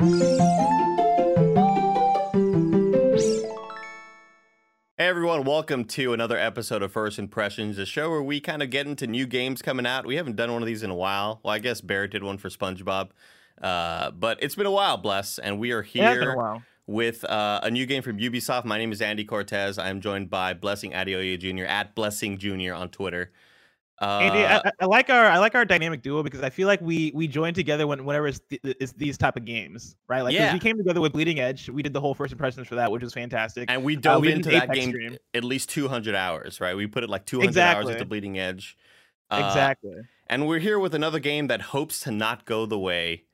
Hey everyone, welcome to another episode of First Impressions, a show where we kind of get into new games coming out. We haven't done one of these in a while. Well, I guess Barrett did one for SpongeBob, uh, but it's been a while, bless, and we are here with uh, a new game from Ubisoft. My name is Andy Cortez. I am joined by Blessing Adeoye Jr. at Blessing Jr. on Twitter. Uh, Andy, I, I- like our I like our dynamic duo because I feel like we we join together when whenever it's, th- it's these type of games, right? Like Yeah. we came together with Bleeding Edge. We did the whole first impressions for that, which was fantastic. and we dove we into that game stream. at least 200 hours, right? We put it like 200 hours Exactly. at the Bleeding Edge. Uh, exactly. And we're here with another game that hopes to not go the way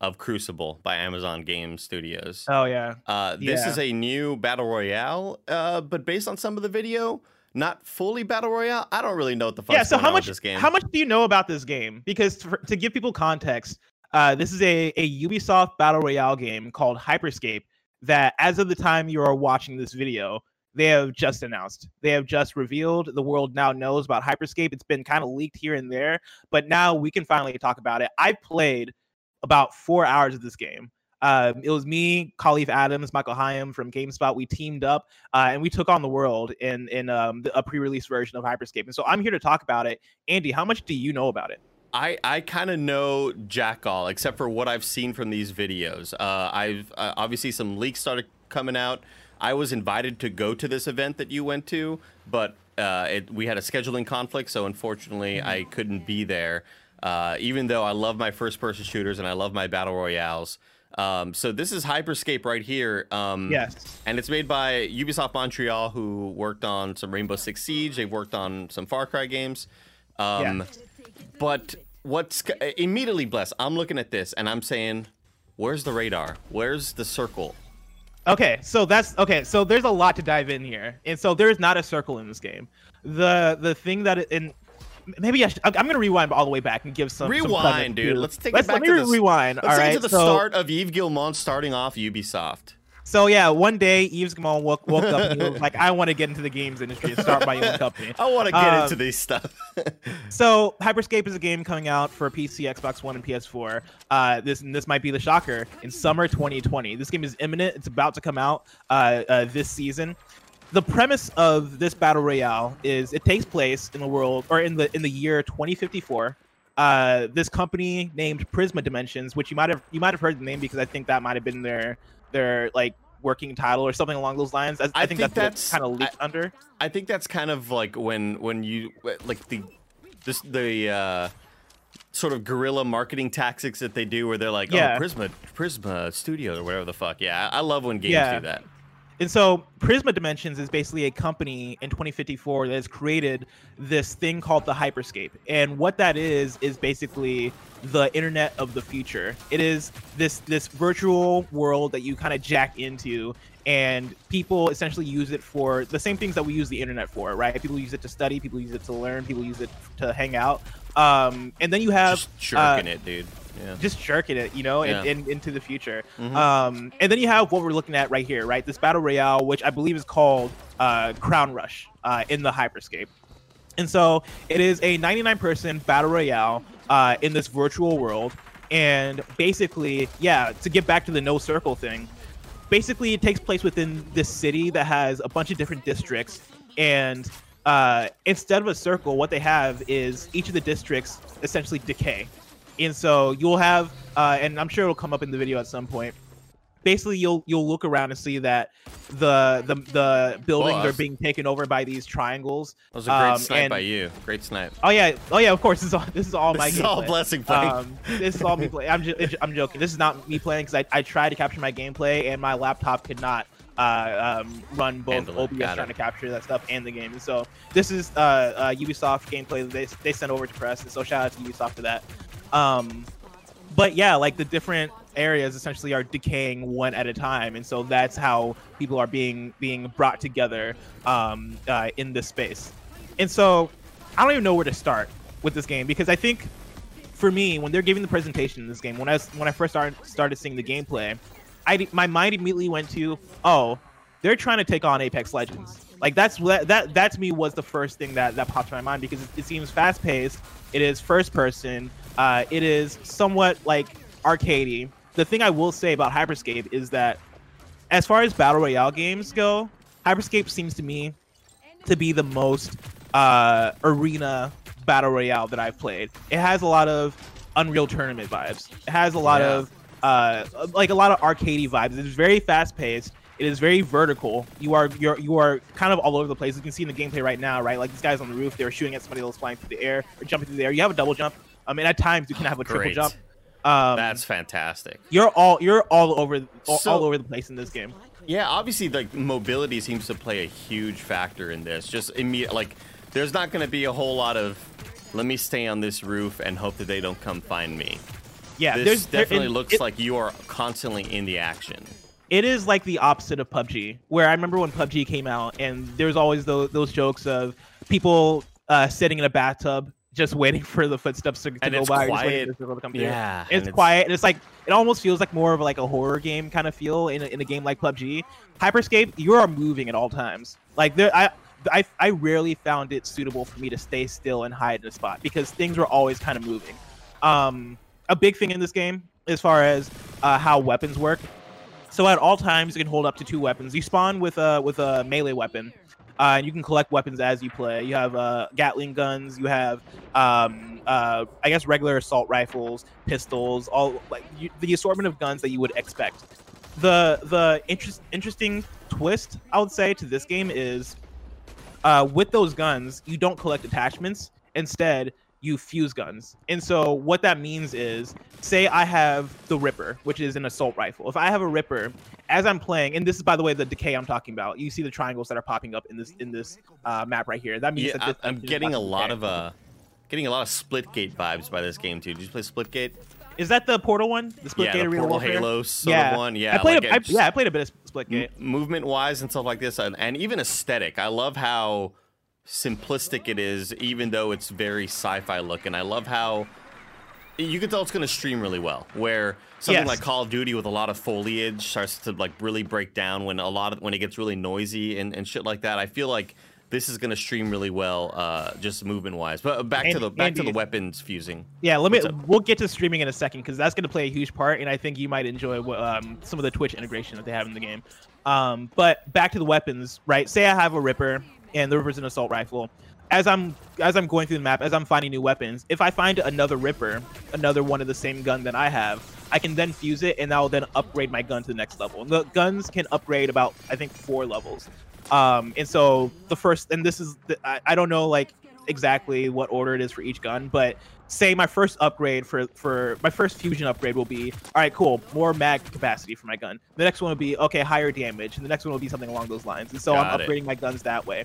of Crucible by Amazon Game Studios. Oh yeah. Uh, this yeah. is a new battle royale, uh, but based on some of the video, not fully battle royale. I don't really know what the fuck. yeah. So how much this game. how much do you know about this game? Because for, to give people context, uh, this is a a Ubisoft battle royale game called Hyper Scape. That as of the time you are watching this video, they have just announced. They have just revealed. The world now knows about Hyper Scape. It's been kind of leaked here and there, but now we can finally talk about it. I played about four hours of this game. Um, it was me, Khalif Adams, Michael Higham from GameSpot. We teamed up uh, and we took on the world in in um, the, a pre-release version of Hyper Scape. And so I'm here to talk about it. Andy, how much do you know about it? I, I kind of know jack all except for what I've seen from these videos. Uh, I've uh, obviously some leaks started coming out. I was invited to go to this event that you went to, but uh, it, we had a scheduling conflict, so unfortunately I couldn't be there. Uh, even though I love my first-person shooters and I love my battle royales. Um, so this is Hyper Scape right here. Um, Yes. and it's made by Ubisoft Montreal, who worked on some Rainbow Six Siege. They've worked on some Far Cry games. Um, Yeah. But what's immediately blessed? I'm looking at this and I'm saying, "Where's the radar? Where's the circle?" Okay, so that's okay. So there's a lot to dive in here, and so there's not a circle in this game. The the thing that and maybe I should, I'm gonna rewind all the way back and give some some Rewind, context dude. to- Let's take let's, back let me to the rewind. Let's all take right, it to the so, start of Yves Guillemot starting off Ubisoft. So yeah, one day Yves Guillemot woke, woke up and he was like, "I want to get into the games industry and start my own company." I want to get Um, into these stuff. So Hyper Scape is a game coming out for PC, Xbox One, and PS4. Uh, this and this might be the shocker in summer 2020. This game is imminent. It's about to come out uh, uh, this season. The premise of this battle royale is it takes place in the world or in the in the year 2054. Uh, this company named Prisma Dimensions, which you might have you might have heard the name because I think that might have been their their like working title or something along those lines. I, I I think, think that's, that's- kind of leaked under. I think that's kind of like when when you like the this the uh sort of guerrilla marketing tactics that they do where they're like Yeah. oh Prisma Prisma Studios or whatever the fuck. Yeah, I I love when games Yeah. do that. And so Prisma Dimensions is basically a company in 2054 that has created this thing called the Hyper Scape. And what that is is basically the internet of the future. It is this this virtual world that you kind of jack into and people essentially use it for the same things that we use the internet for, right? People use it to study, people use it to learn, people use it to hang out. Um, and then you have Just jerking uh, it, dude. Yeah. just jerking it, you know, Yeah. and, and into the future. Mhm. Um, and then you have what we're looking at right here, right? This battle royale, which I believe is called uh, Crown Rush uh, in the Hyper Scape. And so it is a 99 person battle royale uh, in this virtual world. And basically, yeah, to get back to the no circle thing, basically it takes place within this city that has a bunch of different districts. And uh, instead of a circle, what they have is each of the districts essentially decay. And so you'll have, uh, and I'm sure it'll come up in the video at some point. Basically, you'll you'll look around and see that the the the buildings are being taken over by these triangles. That was a great um, snipe and- by you. Great snipe. Oh yeah, oh yeah. Of course, this is all this is all my. This is all blessing playing. Um, this is all me playing. I'm, ju- I'm joking. This is not me playing because I, I tried to capture my gameplay and my laptop could not uh, um, run both OBS trying it. to capture that stuff and the game. And so this is uh, uh, Ubisoft gameplay that they, they sent over to press. And so shout out to Ubisoft for that. Um, but yeah, like the different areas essentially are decaying one at a time, and so that's how people are being being brought together um, uh, in this space. And so I don't even know where to start with this game because I think for me, when they're giving the presentation in this game, when I was, when I first started started seeing the gameplay, I my mind immediately went to, oh, they're trying to take on Apex Legends. Like that's that that to me was the first thing that that popped in my mind because it, it seems fast paced. It is first person. Uh, it is somewhat like arcadey, the thing I will say about Hyper Scape is that as far as battle royale games go, Hyper Scape seems to me to be the most uh, arena battle royale that I've played. It has a lot of Unreal Tournament vibes. It has a lot Yeah. of uh, like a lot of arcadey vibes. It is very fast paced. It is very vertical. You are you're you are kind of all over the place. You can see in the gameplay right now, right? Like these guys on the roof, they were shooting at somebody that was flying through the air or jumping through the air. You have a double jump. I mean, at times you can have a triple Great. jump. Um, That's fantastic. you're all you're all over all, So- all over the place in this game. Yeah, obviously, like mobility seems to play a huge factor in this. Just immediate, like, there's not going to be a whole lot of, let me stay on this roof and hope that they don't come find me. Yeah, This there's there- definitely it- looks it- like you are constantly in the action. it is like the opposite of PUBG, where I remember when PUBG came out, and there's always those, those jokes of people uh, sitting in a bathtub just waiting for the footsteps to, to And go it's by, or just waiting quiet. for to come. Yeah, and it's, it's- quiet, and it's like it almost feels like more of like a horror game kind of feel in a, in a game like PUBG. Hyper Scape, you are moving at all times. Like there, I. I, I rarely found it suitable for me to stay still and hide in a spot because things were always kind of moving. Um, a big thing in this game, as far as uh, how weapons work, so at all times, you can hold up to two weapons. You spawn with a with a melee weapon, uh, and you can collect weapons as you play. You have uh, Gatling guns. You have, um, uh, I guess, regular assault rifles, pistols, all like you, the assortment of guns that you would expect. The the interest, interesting twist I would say to this game is, uh, with those guns, you don't collect attachments. Instead, you fuse guns. And so what that means is, say I have the Ripper, which is an assault rifle. If I have a Ripper, as I'm playing, and this is by the way the decay I'm talking about. You see the triangles that are popping up in this in this uh, map right here. That means Yeah, that this, I, I'm getting a lot decay. of uh, getting a lot of Splitgate vibes by this game too. Did you play Splitgate? Is that the Portal one? The Split yeah, Gate the Portal Warfare? Halo sort yeah. of one. Yeah, I played. like a, I, yeah, I played a bit of Splitgate. movement wise and stuff like this and, and even aesthetic i love how simplistic it is even though it's very sci-fi looking i love how you can tell it's going to stream really well where something Yes. like call of duty with a lot of foliage starts to like really break down when a lot of when it gets really noisy and, and shit like that i feel like this is going to stream really well uh just movement wise but back to the back to the weapons fusing Yeah, let me. We'll get to streaming in a second because that's going to play a huge part, and I think you might enjoy wh- um, some of the Twitch integration that they have in the game. Um, but back to the weapons, right? Say I have a Ripper, and the Ripper's an assault rifle. As I'm as I'm going through the map, as I'm finding new weapons, if I find another Ripper, another one of the same gun that I have, I can then fuse it, and will then upgrade my gun to the next level. The guns can upgrade about I think four levels. Um, and so the first, and this is the, I, I don't know like exactly what order it is for each gun, but say my first upgrade for for my first fusion upgrade will be all right, cool, more mag capacity for my gun. The next one will be okay, higher damage, and the next one will be something along those lines. And so I'm Got it. upgrading my guns that way.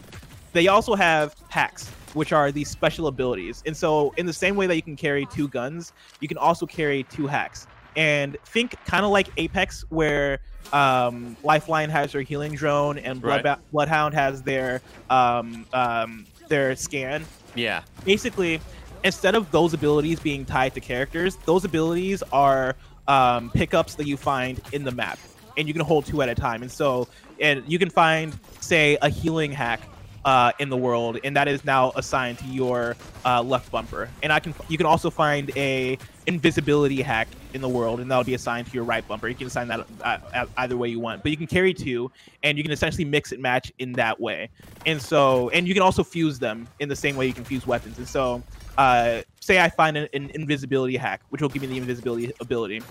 They also have hacks, which are these special abilities. And so in the same way that you can carry two guns, you can also carry two hacks. And think kind of like Apex, where um, Lifeline has their healing drone and Blood- Right. Bloodhound has their um, um, their scan yeah basically instead of those abilities being tied to characters those abilities are um, pickups that you find in the map and you can hold two at a time. And so and you can find say a healing hack uh, in the world and that is now assigned to your uh, left bumper. And i can you can also find a invisibility hack in the world and that'll be assigned to your right bumper. You can assign that uh, either way you want but you can carry two and you can essentially mix and match in that way. And so and you can also fuse them in the same way you can fuse weapons. And so uh, say i find an, an invisibility hack which will give me the invisibility ability.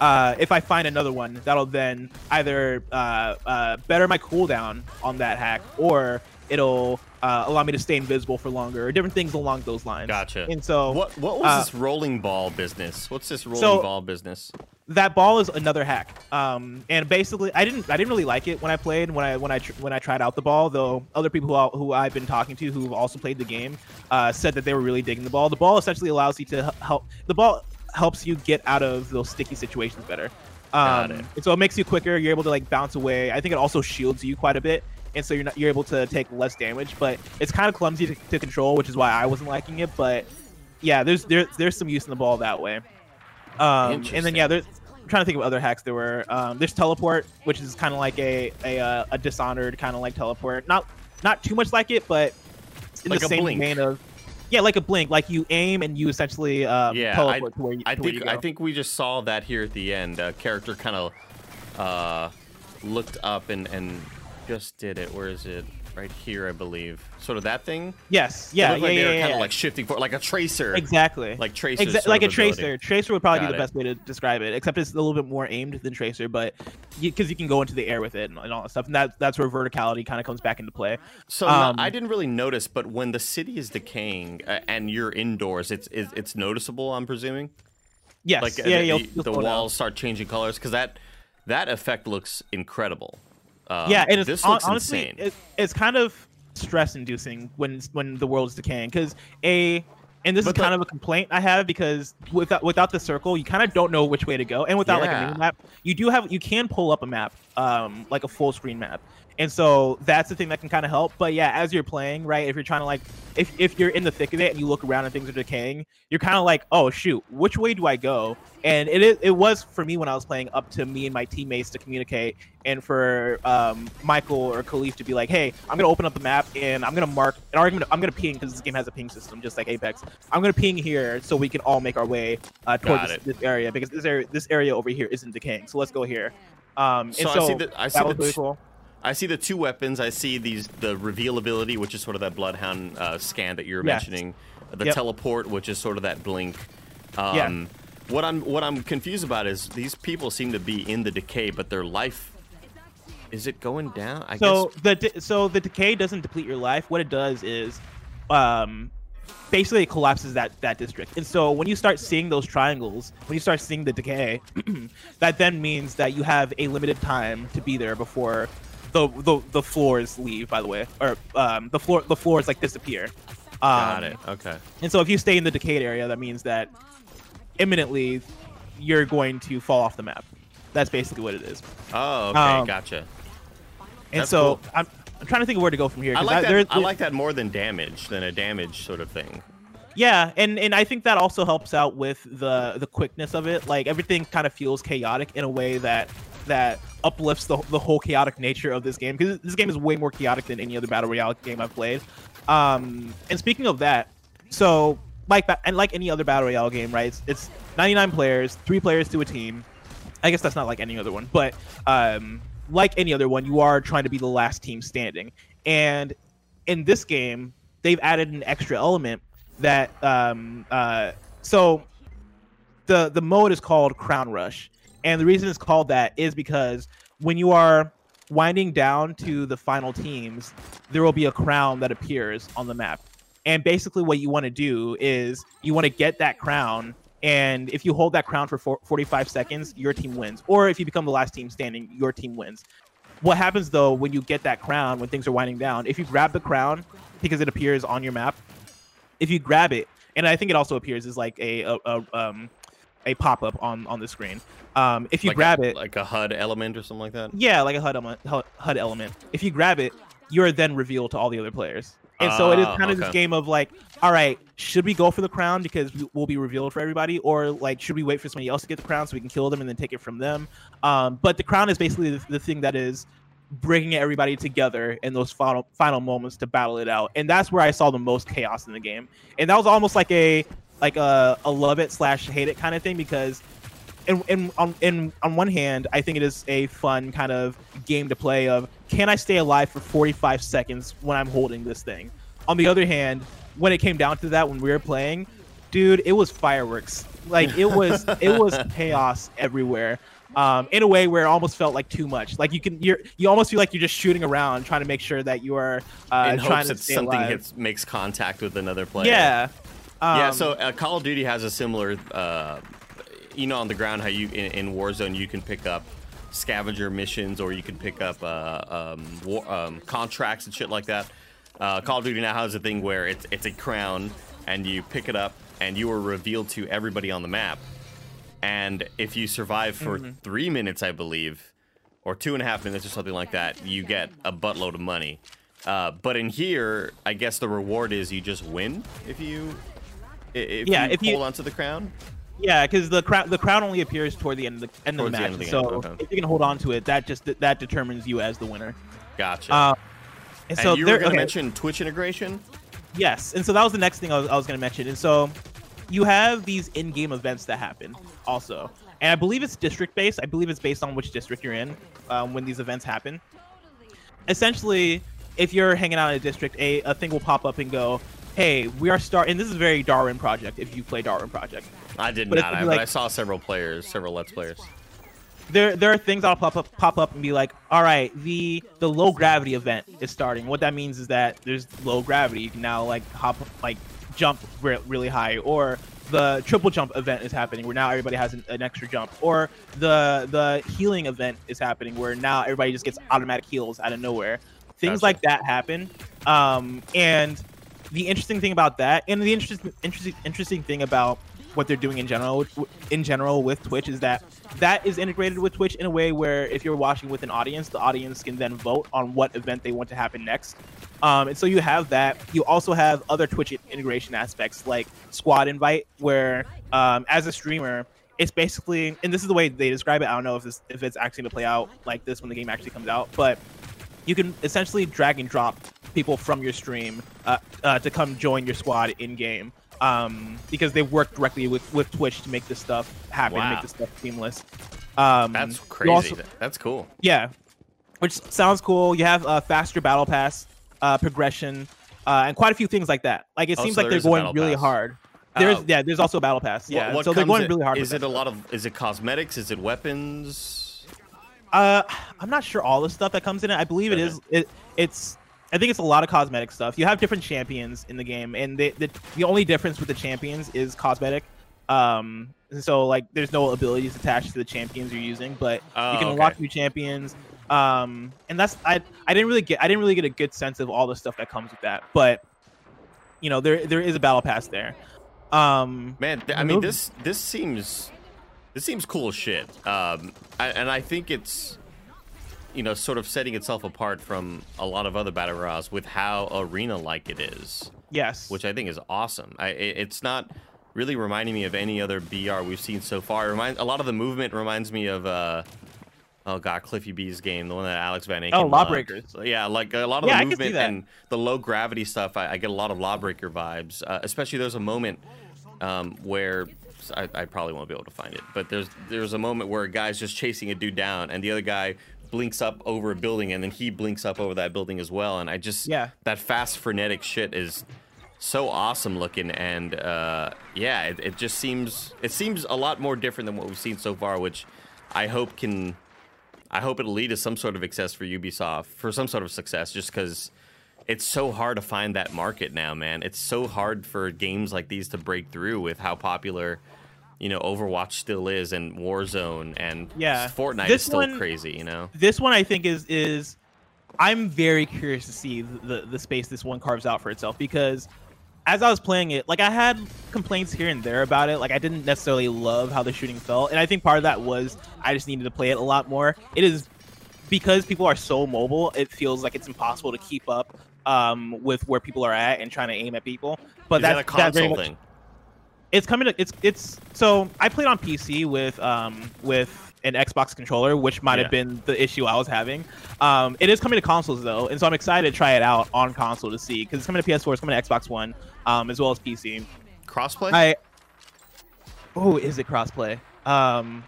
Uh, if I find another one, that'll then either uh, uh, better my cooldown on that hack, or it'll uh, allow me to stay invisible for longer, or different things along those lines. Gotcha. And so what what was uh, this rolling ball business what's this rolling so- ball business that ball is another hack. Um, and basically, I didn't I didn't really like it when I played when I when I tr- when I tried out the ball. Though other people who, I- who I've been talking to who've also played the game uh, said that they were really digging the ball. The ball essentially allows you to help. The ball helps you get out of those sticky situations better. Got Um, so it makes you quicker. You're able to like bounce away. I think it also shields you quite a bit, and so you're not you're able to take less damage. But it's kind of clumsy to, to control, which is why I wasn't liking it. But yeah, there's there, there's some use in the ball that way. Um, and then yeah, there's I'm trying to think of other hacks there were. Um, there's teleport, which is kind of like a a, uh, a dishonored kind of like teleport. Not not too much like it, but in Like the same blink. vein of Yeah, like a blink, like you aim and you essentially um, Yeah, I, to where you, I think you I think we just saw that here at the end. A character kind of uh, looked up and and just did it. Where is it? Right here, I believe. Sort of that thing. Yes, yeah, yeah, like yeah, they were yeah, kind yeah. of like shifting for like a tracer. exactly. Like tracer. Exa- sort like a of ability. tracer. Tracer would probably Got be the it. best way to describe it, except it's a little bit more aimed than tracer, but because you, can go into the air with it and, and all that stuff, and that that's where verticality kind of comes back into play. So no, Um, I didn't really notice, but when the city is decaying uh, and you're indoors, it's it's, it's noticeable. I'm presuming. Yes, Like uh, yeah, the, you'll, the, you'll the slow down. walls start changing colors because that that effect looks incredible. Um, yeah, and it's looks honestly it, it's kind of stress inducing when when the world is decaying because a and this But is kind of a complaint I have because without without the circle you kind of don't know which way to go and without like a mini map you do have you can pull up a map um like a full screen map and so that's the thing that can kind of help but yeah as you're playing right if you're trying to like if if you're in the thick of it and you look around and things are decaying you're kind of like oh shoot which way do I go and it it was for me when I was playing up to me and my teammates to communicate and for um, Michael or Khalif to be like, "Hey, I'm gonna open up the map and I'm gonna mark an argument. I'm gonna ping because this game has a ping system, just like Apex. I'm gonna ping here so we can all make our way uh, toward Got this, this area because this area this area over here isn't decaying. So let's go here. Um, and So I see the- I see that the was really cool. I see the two weapons. I see these the reveal ability, which is sort of that bloodhound uh, scan that you were Yes. mentioning. The Yep. teleport, which is sort of that blink. Um, Yeah. What I'm what I'm confused about is these people seem to be in the decay, but their life is it going down? I so guess. the so the decay doesn't deplete your life. What it does is, um, basically it collapses that that district. And so when you start seeing those triangles, when you start seeing the decay, that then means that you have a limited time to be there before the the, the floors leave. By the way, or um, the floor the floors like disappear. Um, Got it. Okay. And so if you stay in the decayed area, that means that imminently you're going to fall off the map. That's basically what it is. Oh, okay. Um, gotcha. And That's so cool. I'm, I'm trying to think of where to go from here. I like that. there- I like that more than damage than a damage sort of thing. Yeah, and and I think that also helps out with the the quickness of it. Like everything kind of feels chaotic in a way that that uplifts the, the whole chaotic nature of this game because this game is way more chaotic than any other battle royale game I've played. Um, and speaking of that, so like and like any other battle royale game, right? It's, it's 99 players, three players to a team. I guess that's not like any other one, but um, like any other one, you are trying to be the last team standing. And in this game, they've added an extra element that um, uh, so the the mode is called Crown Rush, and the reason it's called that is because when you are winding down to the final teams, there will be a crown that appears on the map. And basically, what you want to do is you want to get that crown, and if you hold that crown for 45 seconds, your team wins. Or if you become the last team standing, your team wins. What happens though when you get that crown, when things are winding down, if you grab the crown because it appears on your map, if you grab it, and I think it also appears as like a, a, a um a pop up on on the screen. Um, if you like grab a, it, like a HUD element or something like that. yeah, like a HUD element, HUD element. If you grab it, you're then revealed to all the other players. And so it is Ah, kind of this game of like, all right, should we go for the crown because we- we'll be revealed for everybody, or like should we wait for somebody else to get the crown so we can kill them and then take it from them? Um, but the crown is basically the, the thing that is bringing everybody together in those final final moments to battle it out, and that's where I saw the most chaos in the game. And that was almost like a like a, a love it slash hate it kind of thing because in, in on in on one hand, I think it is a fun kind of game to play of can I stay alive for 45 seconds when I'm holding this thing? On the other hand, when it came down to that when we were playing, dude, it was fireworks. Like it was it was chaos everywhere. Um, in a way where it almost felt like too much. Like you can you're you almost feel like you're just shooting around trying to make sure that you are uh, In trying hopes to that something alive. hits, makes contact with another player. yeah. Yeah. Um, So uh, Call of Duty has a similar, uh, you know, on the ground how you in, in Warzone you can pick up scavenger missions or you can pick up uh, um, war, um, contracts and shit like that. Uh, Call of Duty now has a thing where it's it's a crown and you pick it up and you are revealed to everybody on the map. And if you survive for Mm-hmm. three minutes, I believe, or two and a half minutes or something like that, you get a buttload of money. Uh, but in here, I guess the reward is you just win if you if Yeah, you if you- hold onto the crown. Yeah, because the crown the crown only appears toward the end of the end of Towards the the match. end of the so okay. if you can hold on to it, that just that determines you as the winner. Gotcha. Um, and and so you were gonna okay, mention Twitch integration. Yes, and so that was the next thing I was, I was going to mention. And so you have these in-game events that happen also, and I believe it's district-based. I believe it's based on which district you're in um, when these events happen. Essentially, if you're hanging out in a district, a, a thing will pop up and go, "Hey, we are start." And this is very Darwin Project. If you play Darwin Project, I did But not, I, like- but I saw several players, several Let's Players. there there are things that'll pop up pop up and be like, all right, the the low gravity event is starting. What that means is that there's low gravity. You can now like hop like jump re- really high, or the triple jump event is happening where now everybody has an, an extra jump, or the the healing event is happening where now everybody just gets automatic heals out of nowhere. Things Gotcha. like that happen, um, and the interesting thing about that, and the interesting interesting interesting thing about what they're doing in general in general with Twitch is that that is integrated with Twitch in a way where if you're watching with an audience, the audience can then vote on what event they want to happen next. Um, and so you have that. You also have other Twitch integration aspects like squad invite, where um, as a streamer, it's basically, and this is the way they describe it. I don't know if this if it's actually going to play out like this when the game actually comes out, but you can essentially drag and drop people from your stream uh, uh, to come join your squad in game um, because they work directly with, with Twitch to make this stuff happen, Wow. make this stuff seamless. Um, That's crazy. also- That's cool. yeah, which sounds cool. You have a faster battle pass uh, progression uh, and quite a few things like that. Like it Oh, seems so like they're going really pass. hard. There's Uh, yeah, there's also a battle pass. Yeah, what so they're going in- really hard. Is it a lot of? Is it cosmetics? Is it weapons? Uh, I'm not sure all the stuff that comes in it. I believe it Okay. is. It, it's. I think it's a lot of cosmetic stuff. You have different champions in the game, and the the, the only difference with the champions is cosmetic. Um, and so like, there's no abilities attached to the champions you're using, but Oh, you can okay. unlock new champions. Um, and that's I I didn't really get I didn't really get a good sense of all the stuff that comes with that, but you know there there is a battle pass there. Um, Man, th- I mean this this seems this seems cool as shit. Um, I, and I think it's you know sort of setting itself apart from a lot of other battle royals with how arena like it is, yes, which I think is awesome. I it, it's not really reminding me of any other BR we've seen so far. It reminds a lot of the movement reminds me of uh oh god Cliffy B's game, the one that Alex Van Aken. Oh. Lawbreakers. So, yeah, like a lot of Yeah, the movement and the low gravity stuff. I, I get a lot of Lawbreaker vibes. Uh, especially there's a moment um, where I, I probably won't be able to find it, but there's there's a moment where a guy's just chasing a dude down, and the other guy blinks up over a building, and then he blinks up over that building as well. And I just Yeah. that fast frenetic shit is so awesome looking, and uh, yeah, it, it just seems it seems a lot more different than what we've seen so far, which I hope can. I hope it'll lead to some sort of success for Ubisoft, for some sort of success, just because it's so hard to find that market now, man. It's so hard for games like these to break through with how popular, you know, Overwatch still is and Warzone and Yeah. Fortnite This is still one- crazy, you know. this one I think is is I'm very curious to see the the space this one carves out for itself because as I was playing it, like I had complaints here and there about it. Like I didn't necessarily love how the shooting felt, and I think part of that was I just needed to play it a lot more. It is because people are so mobile, it feels like it's impossible to keep up um, with where people are at and trying to aim at people. But is that that's a that console much- thing? It's coming to it's it's so I played on PC with um with an Xbox controller, which might Yeah. have been the issue I was having. Um, it is coming to consoles though, and so I'm excited to try it out on console to see because it's coming to PS4, it's coming to Xbox One, um, as well as PC. Crossplay? I oh, is it crossplay? Um,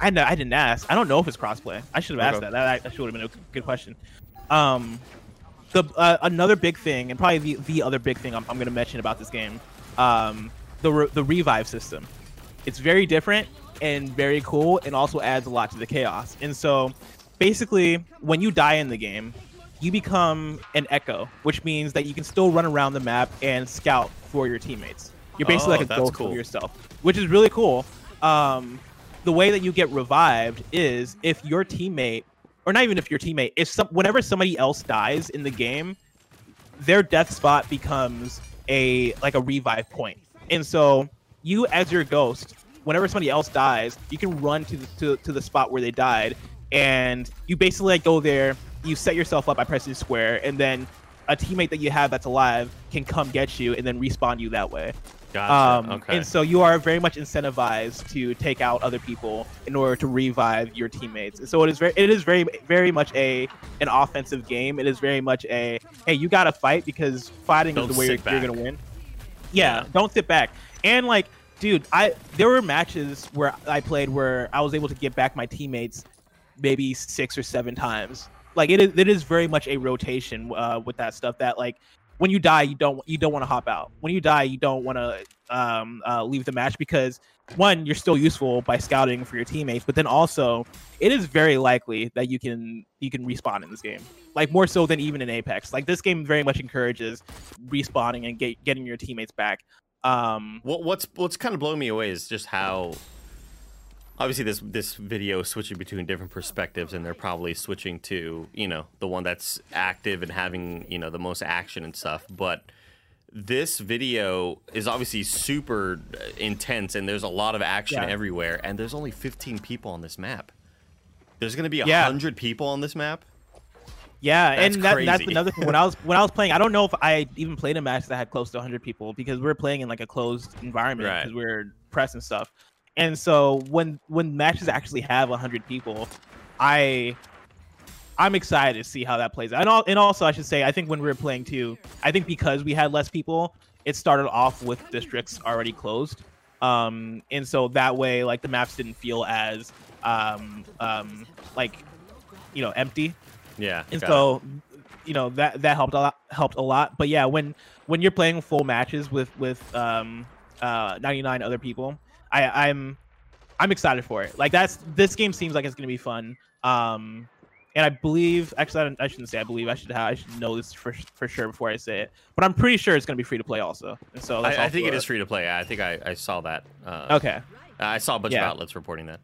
I know I didn't ask. I don't know if it's crossplay. I should have asked Okay. that. That, that should have been a good question. Um, the uh, another big thing, and probably the, the other big thing I'm, I'm going to mention about this game, um, the re- the revive system. It's very different and very cool, and also adds a lot to the chaos. And so, basically, when you die in the game, you become an echo, which means that you can still run around the map and scout for your teammates. You're basically Oh, like a ghost cool. of yourself, which is really cool. Um, the way that you get revived is if your teammate, or not even if your teammate, if some, whenever somebody else dies in the game, their death spot becomes a like a revive point. And so you, as your ghost, whenever somebody else dies, you can run to the, to, to the spot where they died, and you basically like go there. You set yourself up by pressing square, and then a teammate that you have that's alive can come get you and then respawn you that way. Gotcha. Um, okay. And so you are very much incentivized to take out other people in order to revive your teammates. And so it is very, it is very, very much a an offensive game. It is very much a hey, you got to fight because fighting Don't is the way you're, you're gonna win. Yeah, Yeah. don't sit back. And like, dude, I there were matches where I played where I was able to get back my teammates maybe six or seven times. Like it is, it is very much a rotation uh, with that stuff. That like when you die, you don't you don't want to hop out. When you die, you don't want to um, uh, leave the match because one, you're still useful by scouting for your teammates, but then also it is very likely that you can you can respawn in this game. Like more so than even in Apex. Like this game very much encourages respawning and get, getting your teammates back. Um, What, what's what's kind of blowing me away is just how obviously this this video is switching between different perspectives and they're probably switching to you know the one that's active and having you know the most action and stuff but this video is obviously super intense and there's a lot of action Yeah. everywhere and there's only 15 people on this map there's going to be a Yeah. 100 people on this map Yeah, That's and that, that's another thing. When I was when I was playing, I don't know if I even played a match that had close to 100 people because we are playing in like a closed environment Right. because we are press and stuff. And so when when matches actually have 100 people, I I'm excited to see how that plays out. And, al- and also, I should say, I think when we were playing too, I think because we had less people, it started off with districts already closed. Um, and so that way, like the maps didn't feel as um, um, like you know empty yeah and got it. so you know that that helped a lot helped a lot but yeah when when you're playing full matches with with um uh 99 other people i i'm i'm excited for it like that's this game seems like it's gonna be fun um and i believe actually I, don't- I shouldn't say i believe i should have i should know this for for sure before i say it but i'm pretty sure it's gonna be free to play also and so that's I, I think it is free to play i think i, I saw that uh, okay I saw a bunch Yeah. of outlets reporting that.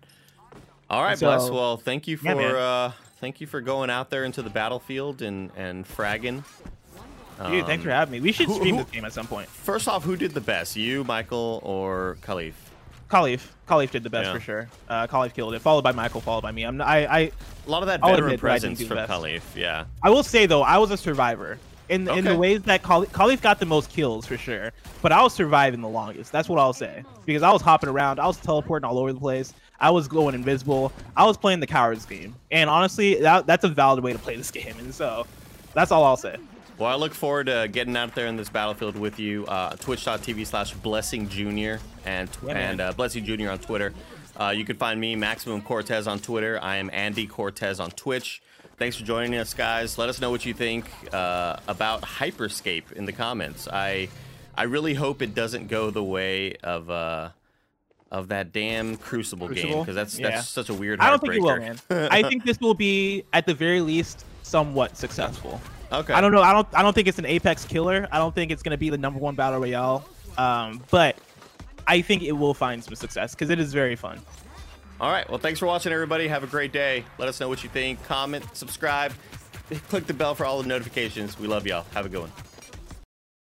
All right, So- Bless. Well, thank you for Yeah, uh, thank you for going out there into the battlefield and and fragging. dude thanks for Um, having me we should who- stream who- this game at some point First off, who did the best, you, Michael, or Khalif? Khalif, Khalif did the best Yeah. for sure. Uh, Khalif killed it, followed by Michael, followed by me. I'm I, I A lot of that veteran admit that I didn't presence from best. Khalif. Yeah. I will say though, I was a survivor. In, in the ways that Khalif, Khalif got the most kills for sure, but I was surviving the longest. That's what I'll say because I was hopping around, I was teleporting all over the place, I was going invisible, I was playing the cowards game, and honestly, that, that's a valid way to play this game. And so, that's all I'll say. Well, I look forward to getting out there in this battlefield with you. Uh, Twitch.tv slash Blessing Junior and Yeah, and uh, Blessing Junior on Twitter. Uh, you can find me Maximum Cortez on Twitter. I am Andy Cortez on Twitch. Thanks for joining us, guys. Let us know what you think uh, about Hyper Scape in the comments. I I really hope it doesn't go the way of uh, of that damn Crucible, game because that's Yeah. that's such a weird. I don't think it will, man. I think this will be at the very least somewhat successful. Okay. I don't know. I don't. I don't think it's an Apex killer. I don't think it's going to be the number one battle royale. Um, but I think it will find some success because it is very fun. All right. Well, thanks for watching, everybody. Have a great day. Let us know what you think. Comment, subscribe, click the bell for all the notifications. We love y'all. Have a good one.